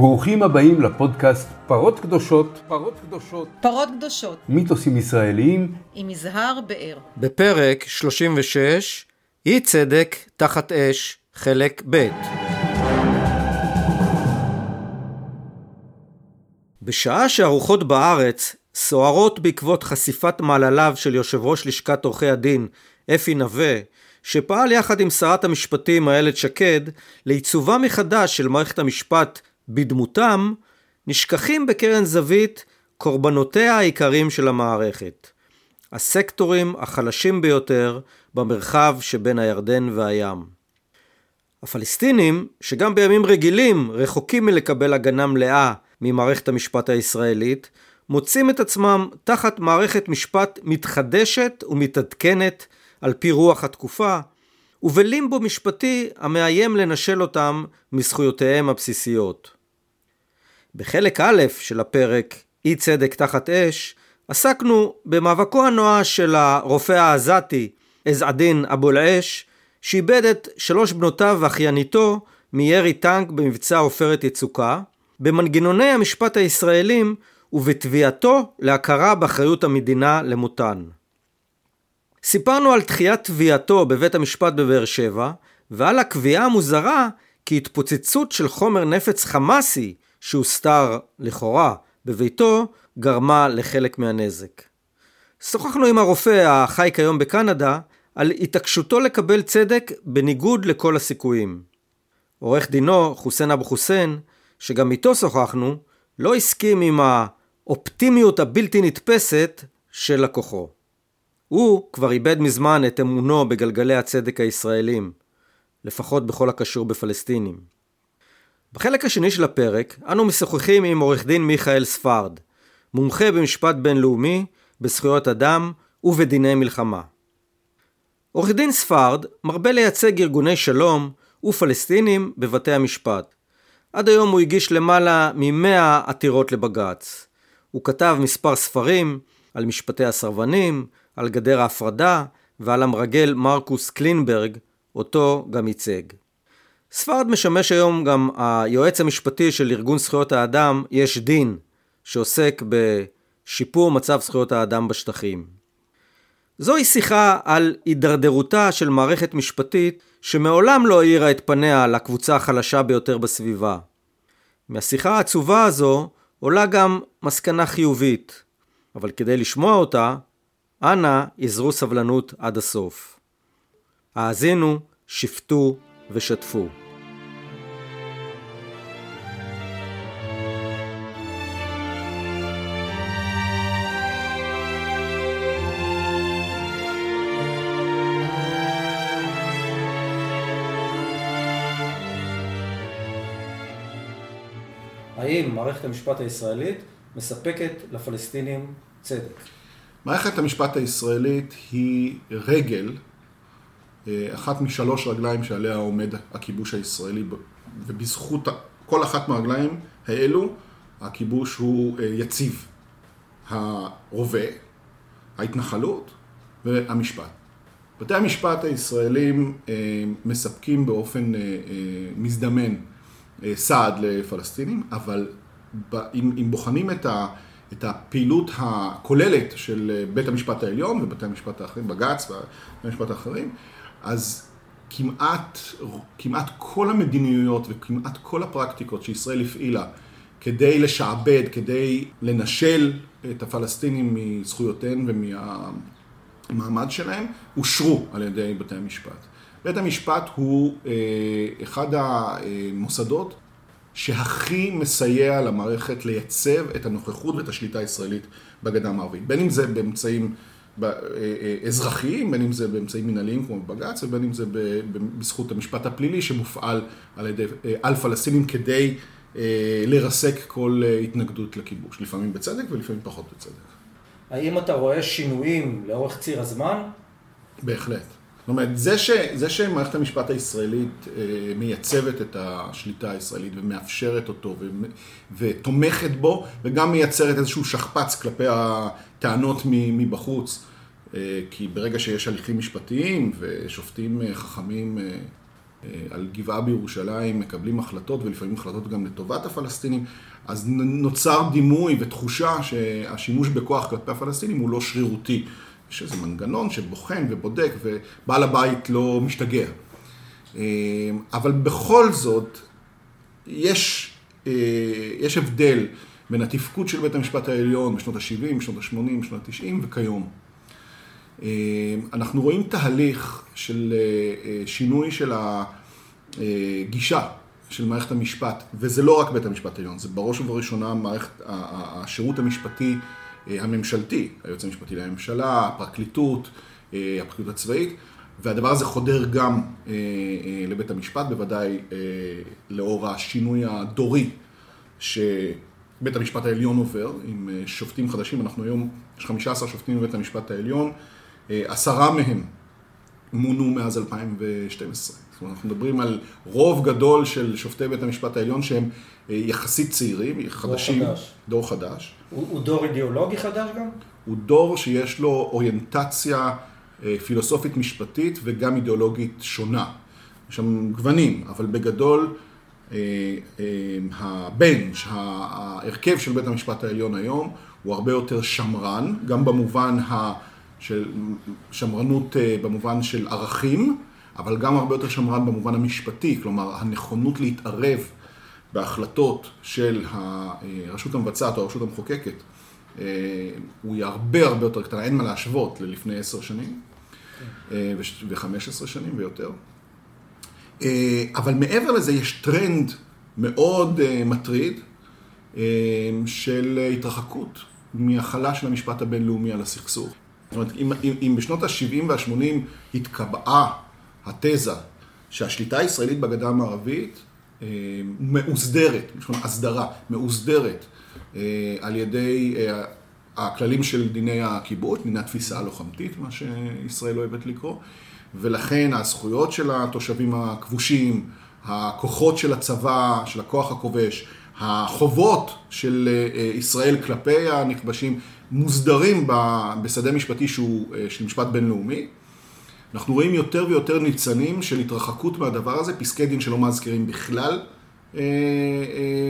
ברוכים הבאים לפודקאסט פרות קדושות, פרות קדושות, פרות קדושות, מיתוסים ישראליים, עם יזהר באר. בפרק 36, אי צדק תחת אש, חלק ב'. בשעה שהרוחות בארץ סוערות בעקבות חשיפת מעלליו של יושב ראש לשכת עורכי הדין אפי נווה, שפעל יחד עם שרת המשפטים איילת שקד לעיצובה מחדש של מערכת המשפט בדמותם, נשכחים בקרן זווית קורבנותיה העיקריים של המערכת. הסקטורים החלשים ביותר במרחב שבין הירדן והים. הפלסטינים, שגם בימים רגילים רחוקים מלקבל הגנה מלאה ממערכת המשפט הישראלית, מוצאים את עצמם תחת מערכת משפט מתחדשת ומתעדכנת על פי רוח התקופה, ובלימבו משפטי המאיים לנשל אותם מזכויותיהם הבסיסיות. בחלק א' של הפרק אי צדק תחת אש, עסקנו במאבקו הנואש של הרופא העזתי עז-א-דין אבו אל-עש, שאיבד את שלוש בנותיו ואחייניתו מירי טנק במבצע עופרת יצוקה, במנגנוני המשפט הישראלים ובתביעתו להכרה באחריות המדינה למותן. סיפרנו על דחיית תביעתו בבית המשפט בבאר שבע, ועל הקביעה המוזרה כי התפוצצות של חומר נפץ חמאסי שהוסתר לכאורה בביתו גרמה לחלק מהנזק. שוחחנו עם הרופא החי כיום בקנדה על התעקשותו לקבל צדק בניגוד לכל הסיכויים. עורך דינו, חוסיין אבו חוסיין, שגם איתו שוחחנו, לא הסכים עם האופטימיות הבלתי נתפסת של לקוחו. הוא כבר איבד מזמן את אמונו בגלגלי הצדק הישראלים, לפחות בכל הקשור בפלסטינים. בחלק השני של הפרק אנו משוחחים עם עורך דין מיכאל ספרד, מומחה במשפט בינלאומי, בזכויות אדם ובדיני מלחמה. עורך דין ספרד מרבה לייצג ארגוני שלום ופלסטינים בבתי המשפט. עד היום הוא הגיש למעלה מ-100 עתירות לבג"ץ. הוא כתב מספר ספרים על משפטי הסרבנים, על גדר ההפרדה ועל המרגל מרקוס קלינברג, אותו גם ייצג. ספרד משמש היום גם היועץ המשפטי של ארגון זכויות האדם יש דין, שעוסק בשיפור מצב זכויות האדם בשטחים. זוהי שיחה על הידרדרותה של מערכת משפטית שמעולם לא האירה את פניה לקבוצה החלשה ביותר בסביבה. מהשיחה העצובה הזו עולה גם מסקנה חיובית, אבל כדי לשמוע אותה, אנא יזרו סבלנות עד הסוף. האזינו, שפטו ושתפו. האם מערכת המשפט הישראלית מספקת לפלסטינים צדק? מערכת המשפט הישראלית היא רגל, אה, אחת משלוש רגליים שעליה עומד הכיבוש הישראלי, ובזכות כל אחת מהרגליים האלו, הכיבוש הוא אה, יציב. הרובה, ההתנחלות והמשפט. בתי המשפט הישראלים אה, מספקים באופן מזדמן סעד לפלסטינים, אבל אם בוחנים את ה... את הפעילות הכוללת של בית המשפט העליון ובתי המשפט האחרים, בג"ץ ובתי המשפט האחרים, אז כמעט, כמעט כל המדיניויות וכמעט כל הפרקטיקות שישראל הפעילה כדי לשעבד, כדי לנשל את הפלסטינים מזכויותיהם ומהמעמד שלהם, אושרו על ידי בתי המשפט. בית המשפט הוא אה, אחד המוסדות שהכי מסייע למערכת לייצב את הנוכחות ואת השליטה הישראלית בגדה המערבית. בין אם זה באמצעים אה, אה, אזרחיים, בין אם זה באמצעים מנהליים כמו בג"ץ, ובין אם זה בזכות המשפט הפלילי שמופעל על ידי, על פלסטינים כדי לרסק כל התנגדות לכיבוש, לפעמים בצדק ולפעמים פחות בצדק. האם אתה רואה שינויים לאורך ציר הזמן? בהחלט. אומרת, זה, ש, זה שמערכת המשפט הישראלית אה, מייצבת את השליטה הישראלית ומאפשרת אותו ו, ותומכת בו, וגם מייצרת איזשהו שכפ"ץ כלפי הטענות מבחוץ, אה, כי ברגע שיש הליכים משפטיים ושופטים אה, חכמים על גבעה בירושלים מקבלים החלטות, ולפעמים החלטות גם לטובת הפלסטינים, אז נוצר דימוי ותחושה שהשימוש בכוח כלפי הפלסטינים הוא לא שרירותי. יש איזה מנגנון שבוחן ובודק, ובעל הבית לא משתגע. אבל בכל זאת, יש, יש הבדל בין התפקוד של בית המשפט העליון בשנות ה-70, בשנות ה-80, בשנות ה-90 וכיום. אנחנו רואים תהליך של שינוי של הגישה של מערכת המשפט, וזה לא רק בית המשפט העליון, זה בראש ובראשונה מערכת, השירות המשפטי הממשלתי, היועץ המשפטי לממשלה, הפרקליטות, הפרקליטות הצבאית, והדבר הזה חודר גם לבית המשפט, בוודאי לאור השינוי הדורי שבית המשפט העליון עובר, עם שופטים חדשים, אנחנו היום, יש 15 שופטים בבית המשפט העליון, עשרה מהם מונו מאז 2012. זאת אומרת, אנחנו מדברים על רוב גדול של שופטי בית המשפט העליון שהם יחסית צעירים, חדשים. דור חדש. דור חדש. הוא, הוא דור אידיאולוגי חדש גם? הוא דור שיש לו אוריינטציה פילוסופית משפטית וגם אידיאולוגית שונה. יש שם גוונים, אבל בגדול הבנץ', ההרכב של בית המשפט העליון היום הוא הרבה יותר שמרן, גם במובן של שמרנות במובן של ערכים, אבל גם הרבה יותר שמרן במובן המשפטי, כלומר הנכונות להתערב בהחלטות של הרשות המבצעת או הרשות המחוקקת, הוא הרבה הרבה יותר קטנה, אין מה להשוות ללפני עשר שנים וחמש עשרה שנים ויותר. אבל מעבר לזה יש טרנד מאוד מטריד של התרחקות מהחלה של המשפט הבינלאומי על הסכסוך. זאת אומרת, אם, אם בשנות ה-70 וה-80 התקבעה התזה שהשליטה הישראלית בגדה המערבית מאוסדרת, הסדרה, מאוסדרת על ידי הכללים של דיני הכיבוש, דיני התפיסה הלוחמתית, מה שישראל אוהבת לקרוא, ולכן הזכויות של התושבים הכבושים, הכוחות של הצבא, של הכוח הכובש, החובות של ישראל כלפי הנכבשים, מוסדרים בשדה משפטי שהוא של משפט בינלאומי. אנחנו רואים יותר ויותר ניצנים של התרחקות מהדבר הזה, פסקי דין שלא מזכירים בכלל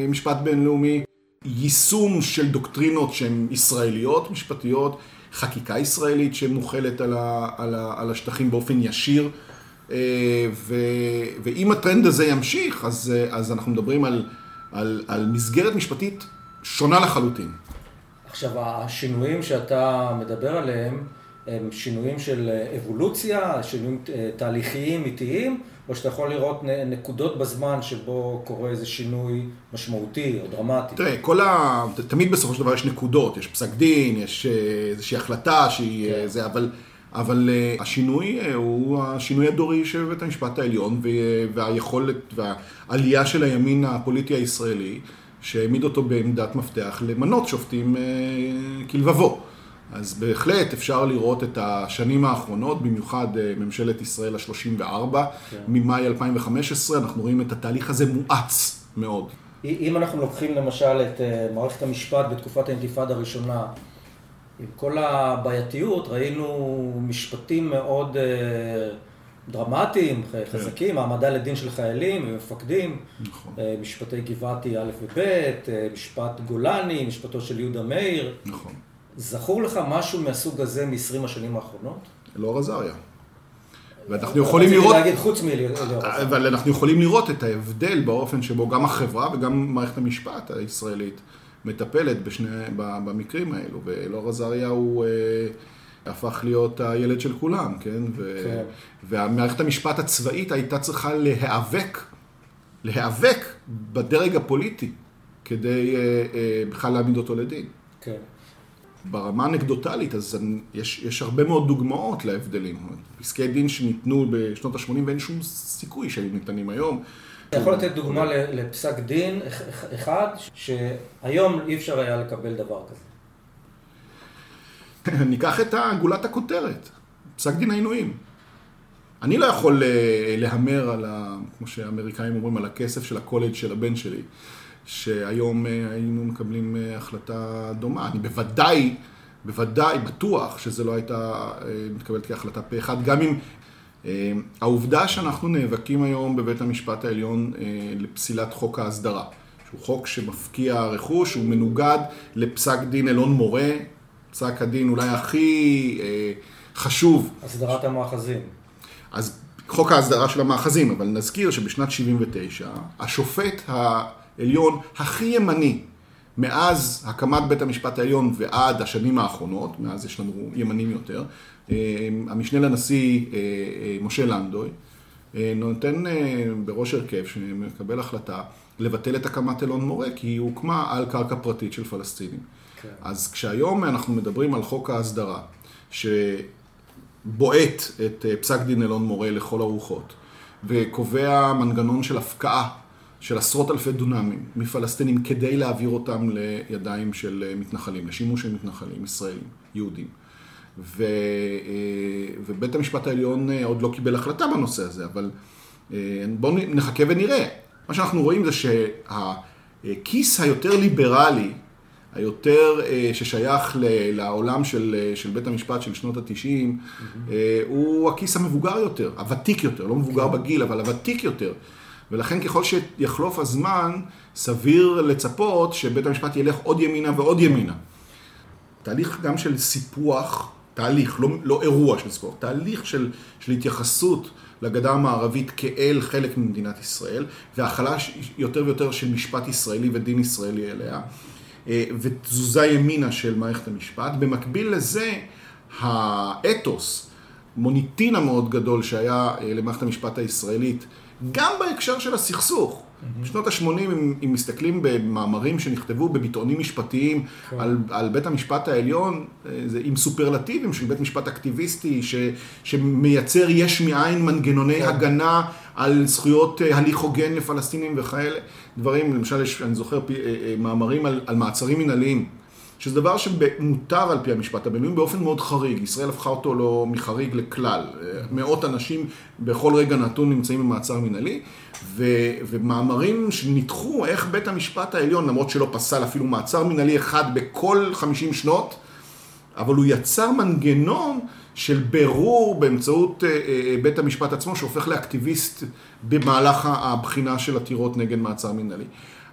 משפט בינלאומי, יישום של דוקטרינות שהן ישראליות, משפטיות, חקיקה ישראלית שמוכלת על, על, על השטחים באופן ישיר, ו, ואם הטרנד הזה ימשיך, אז, אז אנחנו מדברים על, על, על מסגרת משפטית שונה לחלוטין. עכשיו, השינויים שאתה מדבר עליהם, הם שינויים של אבולוציה, שינויים תהליכיים, איטיים, או שאתה יכול לראות נקודות בזמן שבו קורה איזה שינוי משמעותי או דרמטי? תראה, כל ה... תמיד בסופו של דבר יש נקודות, יש פסק דין, יש איזושהי החלטה שהיא כן. זה, אבל, אבל השינוי הוא השינוי הדורי של בית המשפט העליון, והיכולת והעלייה של הימין הפוליטי הישראלי, שהעמיד אותו בעמדת מפתח למנות שופטים כלבבו. אז בהחלט אפשר לראות את השנים האחרונות, במיוחד ממשלת ישראל ה-34, כן. ממאי 2015, אנחנו רואים את התהליך הזה מואץ מאוד. אם אנחנו לוקחים למשל את מערכת המשפט בתקופת האינתיפאדה הראשונה, עם כל הבעייתיות, ראינו משפטים מאוד דרמטיים, כן. חזקים, העמדה לדין של חיילים ומפקדים, נכון. משפטי גבעתי א' וב', משפט גולני, משפטו של יהודה מאיר. נכון. זכור לך משהו מהסוג הזה מ-20 השנים האחרונות? אלאור עזריה. ואנחנו יכולים לראות... להגיד חוץ מאלאור עזריה. אבל אנחנו יכולים לראות את ההבדל באופן שבו גם החברה וגם מערכת המשפט הישראלית מטפלת בשני, במקרים האלו. ואלאור עזריה הוא הפך להיות הילד של כולם, כן? ו... כן. והמערכת המשפט הצבאית הייתה צריכה להיאבק, להיאבק בדרג הפוליטי כדי בכלל להעמיד אותו לדין. כן. ברמה אנקדוטלית, אז יש, יש הרבה מאוד דוגמאות להבדלים. פסקי דין שניתנו בשנות ה-80 ואין שום סיכוי שהיו ניתנים היום. אתה יכול לתת דוגמה לפסק דין אחד, שהיום אי אפשר היה לקבל דבר כזה. ניקח את גולת הכותרת, פסק דין העינויים. אני לא יכול להמר על, ה, כמו שהאמריקאים אומרים, על הכסף של הקולג' של הבן שלי. שהיום היינו מקבלים החלטה דומה. אני בוודאי, בוודאי בטוח שזה לא הייתה מתקבלת כהחלטה פה אחד, גם אם אה, העובדה שאנחנו נאבקים היום בבית המשפט העליון אה, לפסילת חוק ההסדרה, שהוא חוק שמפקיע רכוש, הוא מנוגד לפסק דין אלון מורה, פסק הדין אולי הכי אה, חשוב. הסדרת המאחזים. אז חוק ההסדרה של המאחזים, אבל נזכיר שבשנת 79, השופט העליון הכי ימני מאז הקמת בית המשפט העליון ועד השנים האחרונות, מאז יש לנו ימנים יותר, אה, המשנה לנשיא אה, אה, משה לנדוי, נותן בראש הרכב שמקבל החלטה לבטל את הקמת אלון מורה, כי היא הוקמה על קרקע פרטית של פלסטינים. כן. אז כשהיום אנחנו מדברים על חוק ההסדרה, שבועט את פסק דין אלון מורה לכל הרוחות, וקובע מנגנון של הפקעה של עשרות אלפי דונמים מפלסטינים כדי להעביר אותם לידיים של מתנחלים, לשימוש של מתנחלים, ישראלים, יהודים. ו, אה, ובית המשפט העליון אה, עוד לא קיבל החלטה בנושא הזה, אבל אה, בואו נחכה ונראה. מה שאנחנו רואים זה שהכיס היותר ליברלי, היותר ששייך לעולם של, של בית המשפט של שנות התשעים, mm-hmm. הוא הכיס המבוגר יותר, הוותיק יותר, לא מבוגר כן. בגיל, אבל הוותיק יותר. ולכן ככל שיחלוף הזמן, סביר לצפות שבית המשפט ילך עוד ימינה ועוד ימינה. תהליך גם של סיפוח, תהליך, לא, לא אירוע של סיפוח, תהליך של, של התייחסות לגדה המערבית כאל חלק ממדינת ישראל, והחלה יותר ויותר של משפט ישראלי ודין ישראלי אליה, אה, ותזוזה ימינה של מערכת המשפט. במקביל לזה, האתוס, מוניטין המאוד גדול שהיה אה, למערכת המשפט הישראלית, גם בהקשר של הסכסוך. Mm-hmm. בשנות ה-80, אם, אם מסתכלים במאמרים שנכתבו בביטאונים משפטיים. כן. על, על בית המשפט העליון, אה, זה עם סופרלטיבים של בית משפט אקטיביסטי, ש, שמייצר יש מאין מנגנוני. כן. הגנה על זכויות אה, הליך הוגן לפלסטינים וכאלה דברים, למשל, יש, אני זוכר פי, אה, מאמרים על, על מעצרים מנהליים. שזה דבר שמותר על פי המשפט הבינלאומי באופן מאוד חריג. ישראל הפכה אותו לא מחריג לכלל. מאות אנשים בכל רגע נתון נמצאים במעצר מנהלי, ו, ומאמרים שניתחו איך בית המשפט העליון, למרות שלא פסל אפילו מעצר מנהלי אחד בכל 50 שנות, אבל הוא יצר מנגנון של בירור באמצעות אה, אה, בית המשפט עצמו, שהופך לאקטיביסט במהלך הבחינה של עתירות נגד מעצר מנהלי.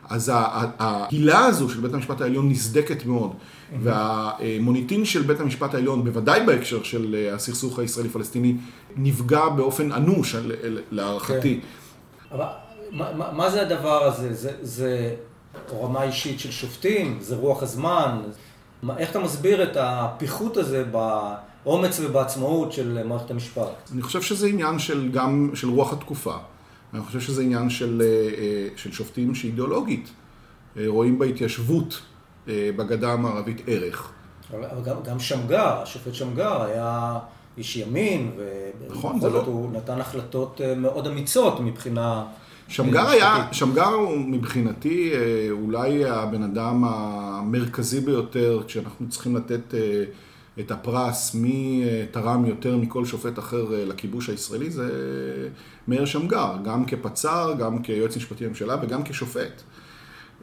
אז ההילה הזו של בית המשפט העליון נסדקת מאוד, והמוניטין של בית המשפט העליון, בוודאי בהקשר של אה, הסכסוך הישראלי-פלסטיני, נפגע באופן אנוש, להערכתי. כן. אבל מה, זה הדבר הזה? זה, זה רמה אישית של שופטים? זה רוח הזמן? איך אתה מסביר את הפיחות הזה באומץ ובעצמאות של מערכת המשפט? אני חושב שזה עניין של גם של רוח התקופה. אני חושב שזה עניין של, אה, אה, של שופטים שאידיאולוגית אה, רואים בהתיישבות בגדה המערבית ערך. אבל גם, גם שמגר, השופט שמגר היה איש ימין, נכון, ובכל זאת לא... הוא נתן החלטות מאוד אמיצות מבחינה... שמגר היה, שמגר הוא מבחינתי אולי הבן אדם המרכזי ביותר כשאנחנו צריכים לתת את הפרס מי תרם יותר מכל שופט אחר לכיבוש הישראלי זה מאיר שמגר, גם כפצ"ר, גם כיועץ משפטי לממשלה וגם כשופט.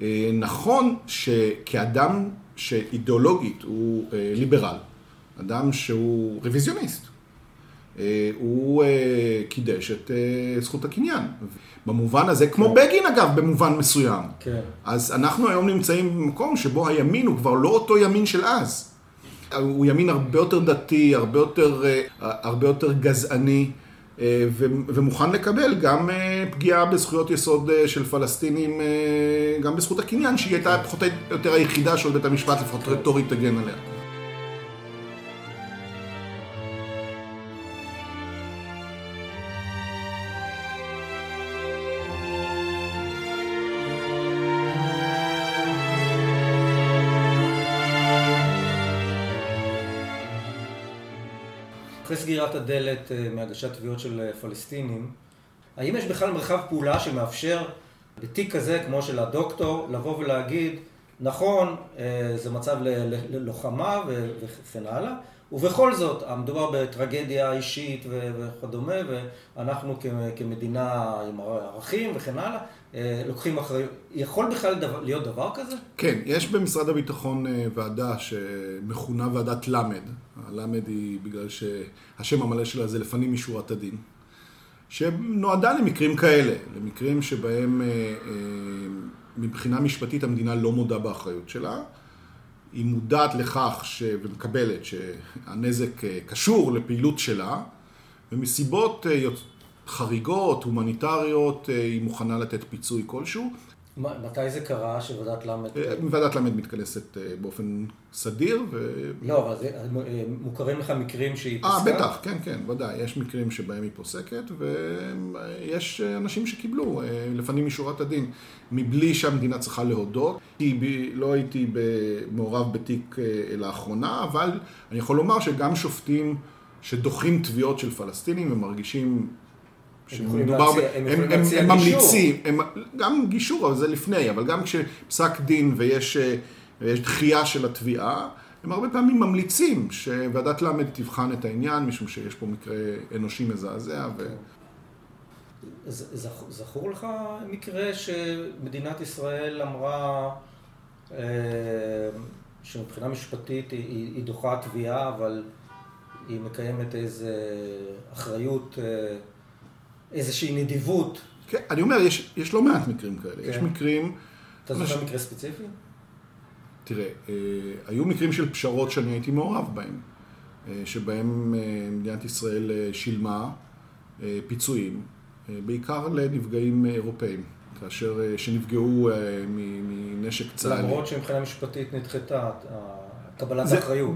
אה, נכון שכאדם שאידיאולוגית הוא אה, ליברל, אדם שהוא רוויזיוניסט, אה, הוא קידש את זכות הקניין. במובן הזה, כמו כן. בגין אגב, במובן מסוים. כן. אז אנחנו היום נמצאים במקום שבו הימין הוא כבר לא אותו ימין של אז. הוא ימין הרבה יותר דתי, הרבה יותר, הרבה יותר גזעני. אה, ומוכן לקבל גם אה, פגיעה בזכויות יסוד אה, של פלסטינים, גם בזכות הקניין, שהיא הייתה פחות או יותר היחידה של בית המשפט, לפחות רטורית תגן עליה. אחרי סגירת הדלת אה, מהגשת תביעות של אה, פלסטינים, האם יש בכלל מרחב פעולה שמאפשר בתיק כזה כמו של הדוקטור לבוא ולהגיד נכון אה, זה מצב ללוחמה וכן הלאה ובכל זאת מדובר בטרגדיה אישית וכדומה ואנחנו כמדינה עם ערכים וכן הלאה לוקחים אחריות. יכול בכלל להיות דבר כזה? כן, יש במשרד הביטחון ועדה שמכונה ועדת למד. הלמד היא בגלל שהשם המלא שלה זה לפנים משורת הדין. שנועדה למקרים כאלה, למקרים שבהם אה, אה, מבחינה משפטית המדינה לא מודה באחריות שלה. היא מודעת לכך ש... ומקבלת שהנזק אה, קשור לפעילות שלה, ומסיבות אה, חריגות, הומניטריות, אה, היא מוכנה לתת פיצוי כלשהו. מתי זה קרה שוועדת ל'... ועדת ל' מתכנסת באופן סדיר. ו... לא, אבל זה, מוכרים לך מקרים שהיא פסקה? אה, בטח, כן, כן, ודאי. יש מקרים שבהם היא פוסקת, ויש אנשים שקיבלו, לפנים משורת הדין, מבלי שהמדינה צריכה להודות. כי לא הייתי מעורב בתיק לאחרונה, אבל אני יכול לומר שגם שופטים שדוחים תביעות של פלסטינים ומרגישים שמדובר, ב... הם, הם, הם, הם ממליצים, הם, גם גישור, אבל זה לפני, אבל גם כשפסק דין ויש ויש דחייה של התביעה, הם הרבה פעמים ממליצים שוועדת ל' תבחן את העניין, משום שיש פה מקרה אנושי מזעזע. ו... זכור לך מקרה שמדינת ישראל אמרה אה, שמבחינה משפטית היא, היא דוחה תביעה, אבל היא מקיימת איזה אחריות, אה, איזושהי נדיבות. כן, אני אומר, יש, יש לא מעט מקרים כאלה. כן. יש מקרים... אתה זוכר מקרה ספציפי? תראה, אה, היו מקרים של פשרות שאני הייתי מעורב בהם, אה, שבהם אה, מדינת ישראל אה, שילמה אה, פיצויים, אה, בעיקר לנפגעים אירופאים, כאשר, אה, שנפגעו אה, מנשק צה"לי. למרות שמבחינה משפטית נדחתה קבלת האחריות.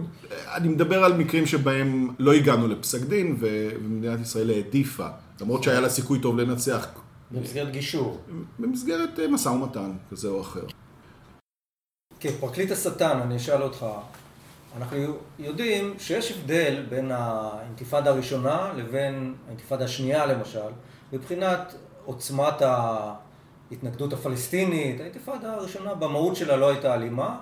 אני מדבר על מקרים שבהם לא הגענו לפסק דין ומדינת ישראל העדיפה, למרות שהיה לה סיכוי טוב לנצח. במסגרת גישור. במסגרת אה, משא ומתן כזה או אחר. כן, פרקליט השטן, אני אשאל אותך. אנחנו יודעים שיש הבדל בין האינתיפאדה הראשונה לבין האינתיפאדה השנייה למשל, מבחינת עוצמת ההתנגדות הפלסטינית. האינתיפאדה הראשונה במהות שלה לא הייתה אלימה,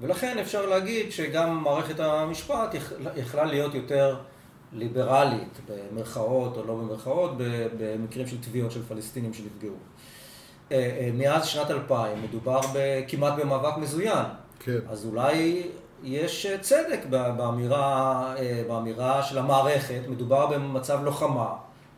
ולכן אפשר להגיד שגם מערכת המשפט יכלה להיות יותר ליברלית, במרכאות או לא במרכאות, במקרים של תביעות של פלסטינים שנפגעו. אה, אה, מאז שנת 2000 מדובר כמעט במאבק מזוין. כן. אז אולי יש צדק באמירה, אה, באמירה של המערכת, מדובר במצב לוחמה,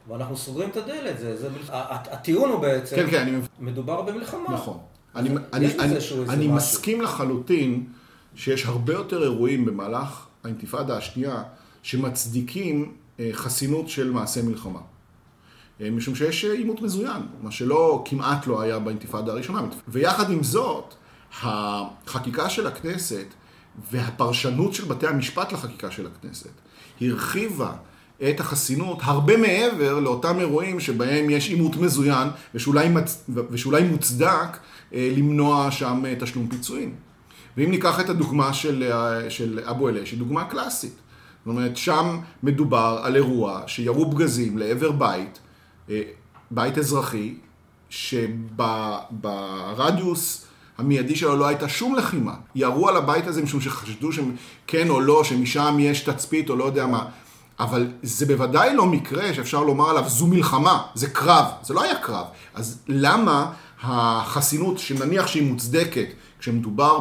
ואנחנו סוגרים את הדלת. זה, זה, הטיעון הוא בעצם, כן, כן, אני... מדובר במלחמה. נכון. אני, אני, אני, אני מסכים לחלוטין שיש הרבה יותר אירועים במהלך האינתיפאדה השנייה שמצדיקים אה, חסינות של מעשי מלחמה. אה, משום שיש עימות מזוין, מה שלא, כמעט לא היה באינתיפאדה הראשונה. ויחד עם זאת, החקיקה של הכנסת והפרשנות של בתי המשפט לחקיקה של הכנסת הרחיבה את החסינות הרבה מעבר לאותם אירועים שבהם יש עימות מזוין ושאולי, מצ... ושאולי מוצדק אה, למנוע שם אה, תשלום פיצויים. ואם ניקח את הדוגמה של, אה, של אבו אלה, שהיא דוגמה קלאסית. זאת אומרת, שם מדובר על אירוע שירו פגזים לעבר בית, בית אזרחי, שברדיוס המיידי שלו לא הייתה שום לחימה. ירו על הבית הזה משום שחשדו שכן או לא, שמשם יש תצפית או לא יודע מה. אבל זה בוודאי לא מקרה שאפשר לומר עליו זו מלחמה, זה קרב, זה לא היה קרב. אז למה החסינות, שנניח שהיא מוצדקת, כשמדובר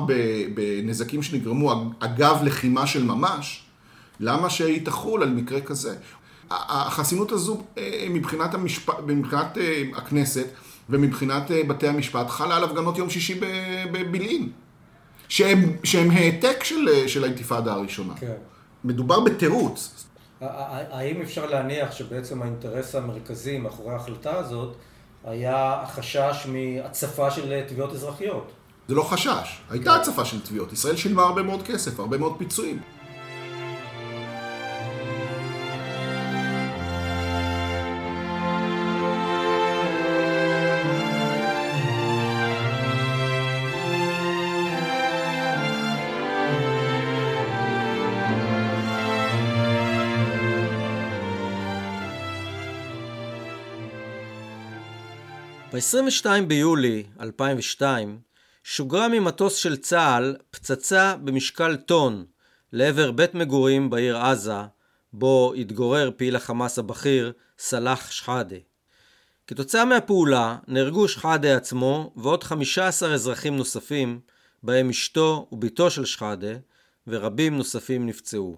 בנזקים שנגרמו אגב לחימה של ממש, למה שהיא תחול על מקרה כזה? החסינות הזו אה, מבחינת, המשפ... מבחינת אה, הכנסת ומבחינת אה, בתי המשפט חלה על הפגנות יום שישי בבילעין, שהם, שהם העתק של, של האינתיפאדה הראשונה. כן. מדובר בתירוץ. האם אפשר להניח שבעצם האינטרס המרכזי מאחורי ההחלטה הזאת היה החשש מהצפה של תביעות אזרחיות? זה לא חשש, הייתה כן. הצפה של תביעות. ישראל שילמה הרבה מאוד כסף, הרבה מאוד פיצויים. ב-22 ביולי 2002 שוגרה ממטוס של צה"ל פצצה במשקל טון לעבר בית מגורים בעיר עזה, בו התגורר פעיל החמאס הבכיר סלאח שחאדה. כתוצאה מהפעולה נהרגו שחאדה עצמו ועוד 15 אזרחים נוספים, בהם אשתו ובתו של שחאדה, ורבים נוספים נפצעו.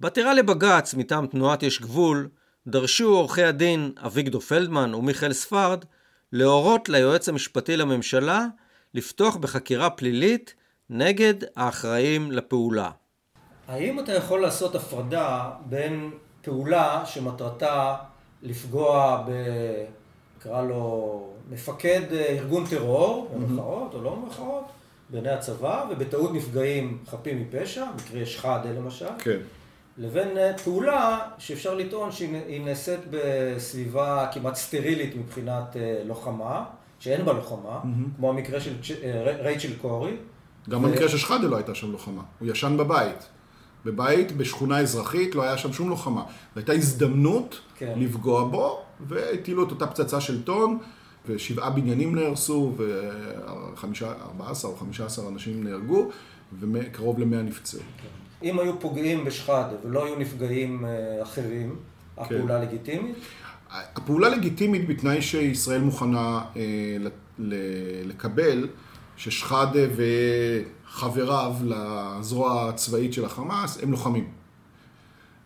בעתירה לבג"ץ מטעם תנועת יש גבול דרשו עורכי הדין אביגדור פלדמן ומיכאל ספרד להורות ליועץ המשפטי לממשלה לפתוח בחקירה פלילית נגד האחראים לפעולה. האם אתה יכול לעשות הפרדה בין פעולה שמטרתה לפגוע ב... נקרא לו מפקד ארגון טרור, במרכאות או לא במרכאות, בעיני הצבא, ובטעות נפגעים חפים מפשע, מקרה שחאדה למשל, כן. לבין פעולה שאפשר לטעון שהיא נעשית בסביבה כמעט סטרילית מבחינת לוחמה, שאין בה לוחמה, כמו המקרה של רייצ'ל קורי. גם במקרה של שחאדה לא הייתה שם לוחמה, הוא ישן בבית. בבית, בשכונה אזרחית, לא היה שם שום לוחמה. והייתה הזדמנות כן. לפגוע בו, והטילו את אותה פצצה של טון, ושבעה בניינים נהרסו, ו-14 או 15 אנשים נהרגו, וקרוב ל-100 נפצעו. אם היו פוגעים בשחאדה ולא היו נפגעים אחרים, הפעולה לגיטימית? הפעולה לגיטימית בתנאי שישראל מוכנה לקבל ששחאדה וחבריו לזרוע הצבאית של החמאס הם לוחמים.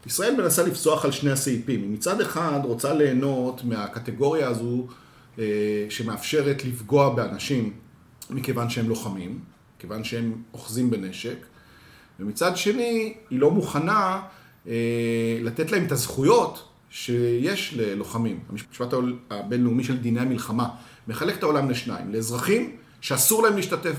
ישראל מנסה לפסוח על שני הסעיפים. היא מצד אחד רוצה ליהנות מהקטגוריה הזו שמאפשרת לפגוע באנשים מכיוון שהם לוחמים, מכיוון שהם אוחזים בנשק, ומצד שני היא לא מוכנה לתת להם את הזכויות שיש ללוחמים. המשפט הבינלאומי של דיני המלחמה מחלק את העולם לשניים, לאזרחים שאסור להם להשתתף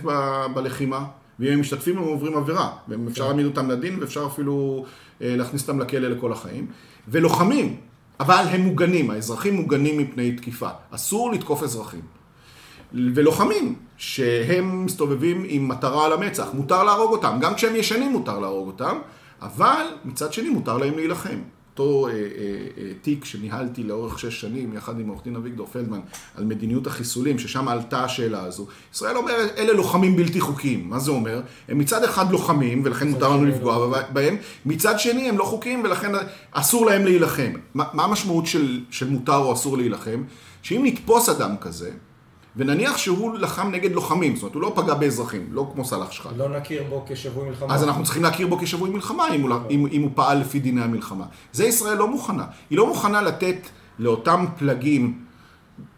בלחימה, ואם הם משתתפים הם עוברים עבירה, ואפשר להעמיד אותם לדין ואפשר אפילו להכניס אותם לכלא לכל החיים, ולוחמים, אבל הם מוגנים, האזרחים מוגנים מפני תקיפה, אסור לתקוף אזרחים. ולוחמים, שהם מסתובבים עם מטרה על המצח, מותר להרוג אותם, גם כשהם ישנים מותר להרוג אותם, אבל מצד שני מותר להם להילחם. אותו אה, אה, אה, תיק שניהלתי לאורך שש שנים, יחד עם עורך דין אביגדור פלדמן, על מדיניות החיסולים, ששם עלתה השאלה הזו. ישראל אומרת, אלה לוחמים בלתי חוקיים. מה זה אומר? הם מצד אחד לוחמים, ולכן מותר לנו לפגוע בהם, מצד שני הם לא חוקיים, ולכן אסור להם להילחם. מה, מה המשמעות של, של מותר או אסור להילחם? שאם נתפוס אדם כזה, ונניח שהוא לחם נגד לוחמים, זאת אומרת, הוא לא פגע באזרחים, לא כמו סלאח שחאדה. לא נכיר בו כשבוי מלחמה. אז אנחנו צריכים להכיר בו כשבוי מלחמה, אם הוא, אם, אם הוא פעל לפי דיני המלחמה. זה ישראל לא מוכנה. היא לא מוכנה לתת לאותם פלגים,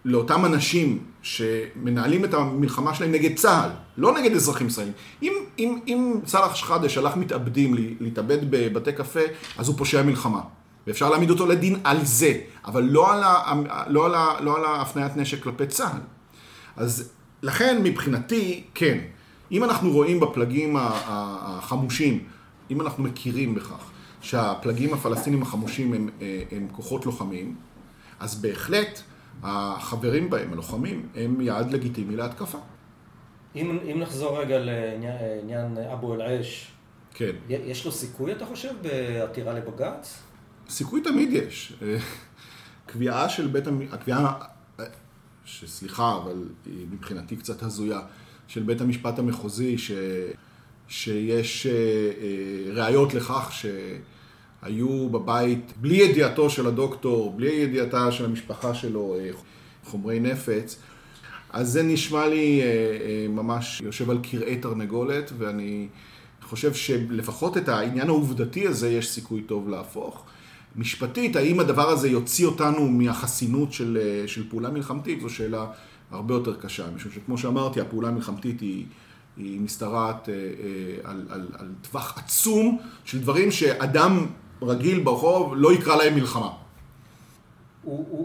לאותם אנשים שמנהלים את המלחמה שלהם נגד צה"ל, לא נגד אזרחים ישראלים. אם, אם, אם סלאח שחאדה שלח מתאבדים להתאבד בבתי קפה, אז הוא פושע מלחמה. ואפשר להעמיד אותו לדין על זה, אבל לא על, ה, לא על, ה, לא על ההפניית נשק כלפי צה"ל. אז לכן מבחינתי, כן. אם אנחנו רואים בפלגים החמושים, אם אנחנו מכירים בכך שהפלגים הפלסטינים החמושים הם, הם כוחות לוחמים, אז בהחלט החברים בהם, הלוחמים, הם יעד לגיטימי להתקפה. אם, אם נחזור רגע לעניין אבו אל-עש, כן. יש לו סיכוי, אתה חושב, בעתירה לבג"ץ? סיכוי תמיד יש. קביעה של בית המ... הקביעה שסליחה, אבל היא מבחינתי קצת הזויה, של בית המשפט המחוזי, ש, שיש אה, אה, ראיות לכך שהיו בבית, בלי ידיעתו של הדוקטור, בלי ידיעתה של המשפחה שלו, אה, חומרי נפץ, אז זה נשמע לי ממש יושב על קרעי תרנגולת, ואני חושב שלפחות את העניין העובדתי הזה יש סיכוי טוב להפוך. משפטית, האם הדבר הזה יוציא אותנו מהחסינות של, של פעולה מלחמתית, זו שאלה הרבה יותר קשה, משום שכמו שאמרתי, הפעולה המלחמתית היא, היא משתרעת אה, אה, על, על, על טווח עצום של דברים שאדם רגיל ברחוב לא יקרא להם מלחמה.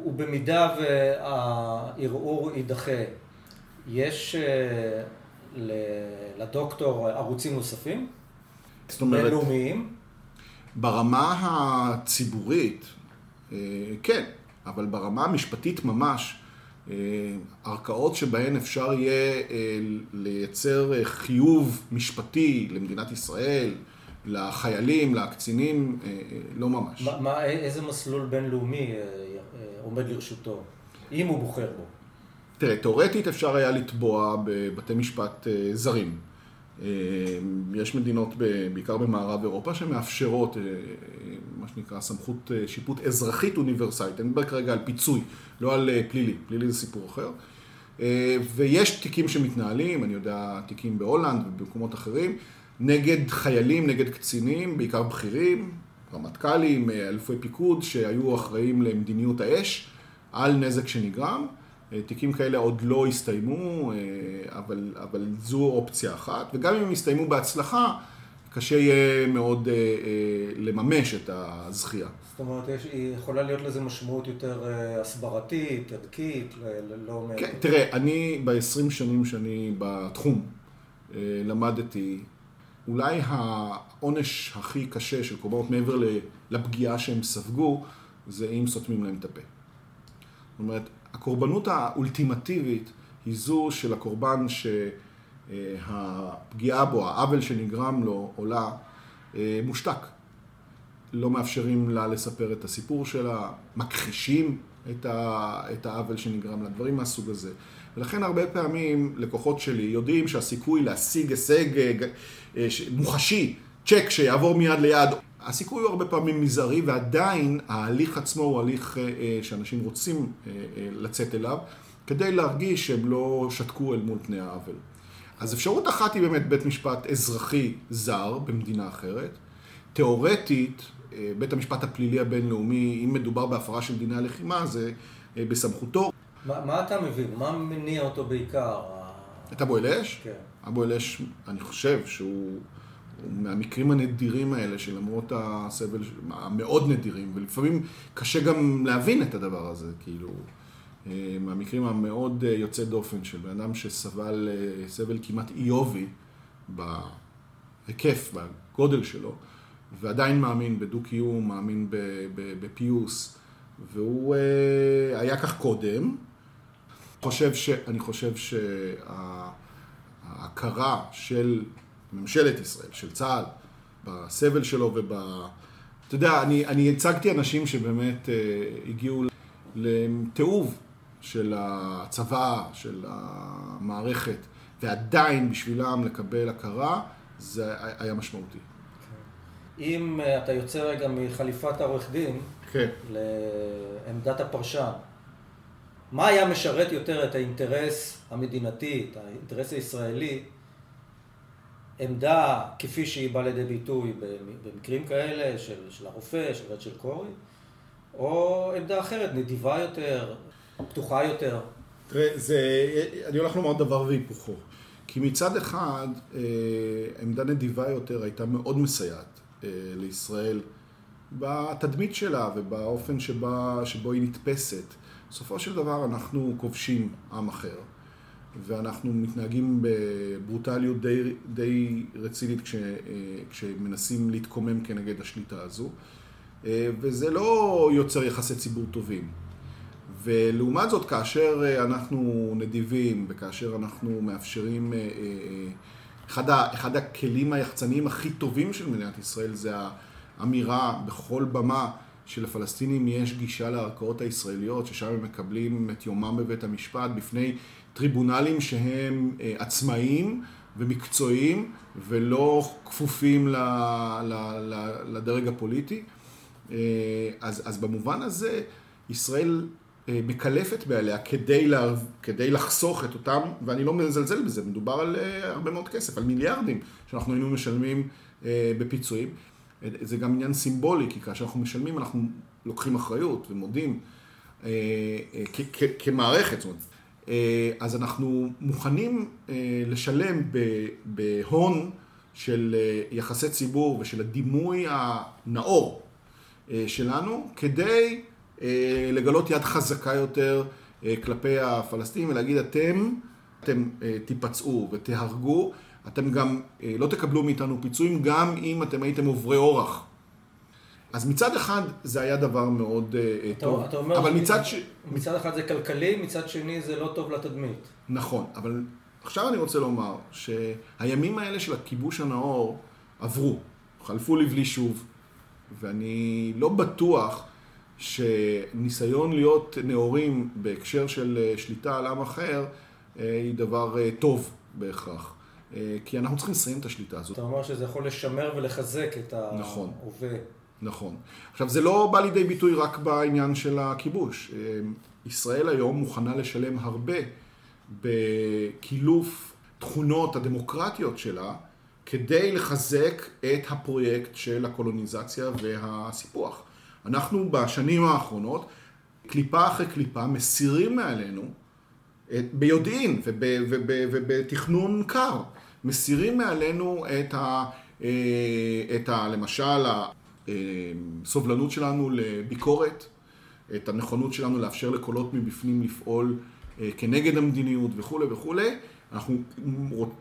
ובמידה והערעור יידחה, יש אה, לדוקטור ערוצים נוספים? זאת אומרת... בינלאומיים? ברמה הציבורית, כן, אבל ברמה המשפטית ממש, ערכאות שבהן אפשר יהיה לייצר חיוב משפטי למדינת ישראל, לחיילים, לקצינים, לא ממש. מה, מה, איזה מסלול בינלאומי עומד לרשותו, אם הוא בוחר בו? תראה, תאורטית אפשר היה לתבוע בבתי משפט זרים. יש מדינות, בעיקר במערב אירופה, שמאפשרות מה שנקרא סמכות שיפוט אזרחית אוניברסלית. אני מדבר כרגע על פיצוי, לא על פלילי. פלילי זה סיפור אחר. ויש תיקים שמתנהלים, אני יודע, תיקים בהולנד ובמקומות אחרים, נגד חיילים, נגד קצינים, בעיקר בכירים, רמטכ"לים, אלופי פיקוד, שהיו אחראים למדיניות האש על נזק שנגרם. תיקים כאלה עוד לא הסתיימו, אבל, אבל זו אופציה אחת, וגם אם הם יסתיימו בהצלחה, קשה יהיה מאוד אה, אה, לממש את הזכייה. זאת אומרת, יש, יכולה להיות לזה משמעות יותר אה, הסברתית, ערכית, לא... כן, תראה, אני ב-20 שנים שאני בתחום אה, למדתי, אולי העונש הכי קשה של קורבנות מעבר לפגיעה שהם ספגו, זה אם סותמים להם את הפה. זאת אומרת, הקורבנות האולטימטיבית היא זו של הקורבן ש... אה, הפגיעה בו, העוול שנגרם לו, עולה, אה, מושתק. לא מאפשרים לה לספר את הסיפור שלה, מכחישים את, ה, את העוול שנגרם לה, דברים מהסוג הזה. ולכן הרבה פעמים לקוחות שלי יודעים שהסיכוי להשיג הישג אה, מוחשי, צ'ק שיעבור מיד ליד, הסיכוי הוא הרבה פעמים מזערי ועדיין ההליך עצמו הוא הליך שאנשים רוצים לצאת אליו כדי להרגיש שהם לא שתקו אל מול פני העוול. אז אפשרות אחת היא באמת בית משפט אזרחי זר במדינה אחרת. תיאורטית, אה, בית המשפט הפלילי הבינלאומי, אם מדובר בהפרה של דיני הלחימה, זה אה, בסמכותו. מה, מה אתה מבין? מה מניע אותו בעיקר? את אבו אל-אש? כן. אבו אל-אש, אני חושב שהוא מהמקרים הנדירים האלה, שלמרות הסבל המאוד נדירים, ולפעמים קשה גם להבין את הדבר הזה, כאילו... אה, מהמקרים המאוד אה, יוצא דופן של בן אדם שסבל אה, סבל כמעט איובי בהיקף, בגודל שלו, ועדיין מאמין בדו-קיום, מאמין בפיוס, והוא היה כך קודם. חושב ש, אני חושב שההכרה של ממשלת ישראל, של צה"ל, בסבל שלו וב... אתה יודע, אני, אני הצגתי אנשים שבאמת הגיעו לתיעוב של הצבא, של המערכת, ועדיין בשבילם לקבל הכרה, זה היה משמעותי. אם אה, אתה יוצא רגע מחליפת העורך דין, כן. לעמדת הפרשן, מה היה משרת יותר את האינטרס המדינתי, את האינטרס הישראלי, עמדה כפי שהיא באה לידי ביטוי במקרים כאלה של, של הרופא, של רצ'ל קורי, או עמדה אחרת, נדיבה יותר, פתוחה יותר. תראה, זה, אני הולך לומר דבר והיפוכו. כי מצד אחד, אה, עמדה נדיבה יותר הייתה מאוד מסייעת אה, לישראל בתדמית שלה ובאופן שבה, שבו היא נתפסת. בסופו של דבר אנחנו כובשים עם אחר, ואנחנו מתנהגים בברוטליות די, די רצינית כש, אה, כשמנסים להתקומם כנגד השליטה הזו, וזה לא יוצר יחסי ציבור טובים. ולעומת זאת, כאשר אה, אנחנו נדיבים וכאשר אנחנו מאפשרים, אה, אה, אחד, ה, אחד הכלים היחצניים הכי טובים של מדינת ישראל זה האמירה בכל במה שלפלסטינים יש גישה לערכאות הישראליות, ששם הם מקבלים את יומם בבית המשפט בפני טריבונלים שהם עצמאיים ומקצועיים ולא כפופים לדרג הפוליטי. אז, אז במובן הזה, ישראל אה, מקלפת בעליה כדי, לה, כדי לחסוך את אותם, ואני לא מזלזל בזה, מדובר על אה, הרבה מאוד כסף, על מיליארדים שאנחנו היינו משלמים אה, בפיצויים. זה גם עניין סימבולי, כי כאשר אנחנו משלמים אנחנו לוקחים אחריות ומודים כמערכת, זאת אומרת. אז אנחנו מוכנים לשלם בהון של יחסי ציבור ושל הדימוי הנאור שלנו, כדי אה, לגלות יד חזקה יותר אה, כלפי הפלסטינים ולהגיד אתם, אתם אה, תיפצעו ותהרגו, אתם גם לא תקבלו מאיתנו פיצויים גם אם אתם הייתם עוברי אורח. אז מצד אחד זה היה דבר מאוד אתה, טוב, אתה אומר אבל מצד ש... מצד אחד זה כלכלי, מצד שני זה לא טוב לתדמית. נכון, אבל עכשיו אני רוצה לומר שהימים האלה של הכיבוש הנאור עברו, חלפו לבלי שוב, ואני לא בטוח שניסיון להיות נאורים בהקשר של אה, שליטה על עם אחר אה, היא דבר אה, טוב בהכרח. כי אנחנו צריכים לסיים את השליטה הזאת. אתה אומר שזה יכול לשמר ולחזק את. ההווה. נכון. עכשיו, זה לא בא לידי ביטוי רק בעניין של הכיבוש. ישראל היום מוכנה לשלם הרבה בקילוף תכונות הדמוקרטיות שלה כדי לחזק את הפרויקט של הקולוניזציה והסיפוח. אנחנו בשנים האחרונות, קליפה אחרי קליפה, מסירים מעלינו, ביודעין ובתכנון קר, מסירים מעלינו את ה... את ה למשל הסובלנות שלנו לביקורת, את הנכונות שלנו לאפשר לקולות מבפנים לפעול כנגד המדיניות וכולי וכולי. אנחנו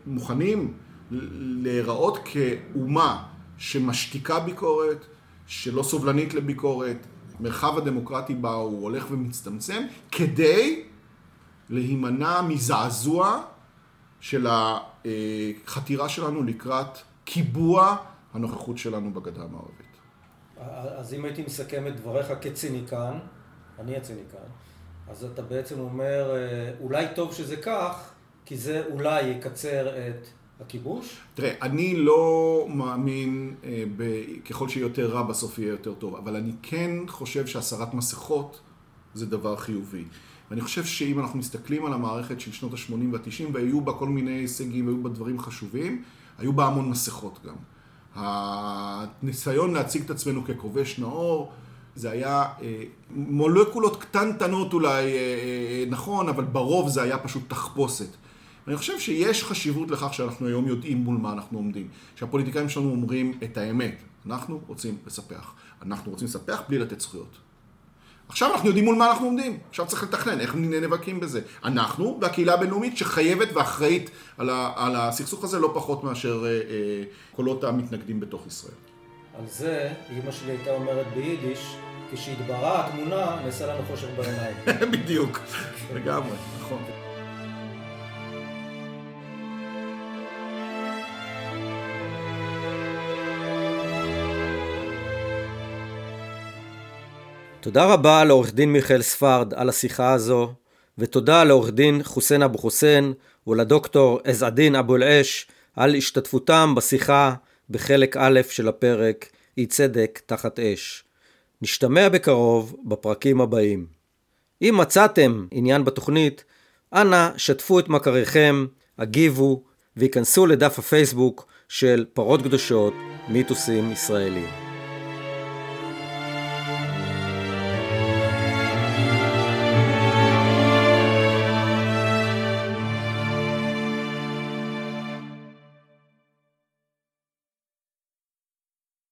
מוכנים להיראות כאומה שמשתיקה ביקורת, שלא סובלנית לביקורת, מרחב הדמוקרטי בה הוא הולך ומצטמצם, כדי להימנע מזעזוע של החתירה שלנו לקראת קיבוע הנוכחות שלנו בגדה המערבית. אז אם הייתי מסכם את דבריך כציניקן, אני הציניקן, אז אתה בעצם אומר, אולי טוב שזה כך, כי זה אולי יקצר את הכיבוש? תראה, אני לא מאמין אה, ב... ככל שיותר רע בסוף יהיה יותר טוב, אבל אני כן חושב שהסרת מסכות זה דבר חיובי. ואני חושב שאם אנחנו מסתכלים על המערכת של שנות ה-80 וה-90, והיו בה כל מיני הישגים, והיו בה דברים חשובים, היו בה המון מסכות גם. הניסיון להציג את עצמנו ככובש נאור, זה היה אה, מולקולות קטנטנות אולי, אה, אה, נכון, אבל ברוב זה היה פשוט תחפושת. אני חושב שיש חשיבות לכך שאנחנו היום יודעים מול מה אנחנו עומדים. שהפוליטיקאים שלנו אומרים את האמת. אנחנו רוצים לספח. אנחנו רוצים לספח בלי לתת זכויות. עכשיו אנחנו יודעים מול מה אנחנו עומדים. עכשיו צריך לתכנן איך נאבקים בזה. אנחנו והקהילה הבינלאומית שחייבת ואחראית על, ה, על הסכסוך הזה לא פחות מאשר אה, אה, קולות המתנגדים בתוך ישראל. על זה אימא שלי הייתה אומרת ביידיש, כשהתבראה התמונה נעשה לנו חושך בעיניים. בדיוק, לגמרי, נכון. תודה רבה לעורך דין מיכאל ספרד על השיחה הזו, ותודה לעורך דין חוסיין אבו חוסיין ולדוקטור עז-א-דין אבו אל-עש על השתתפותם בשיחה בחלק א' של הפרק אי צדק תחת אש. נשתמע בקרוב בפרקים הבאים. אם מצאתם עניין בתוכנית, אנא שתפו את מכריכם, הגיבו, וייכנסו לדף הפייסבוק של פרות קדושות, מיתוסים ישראלים.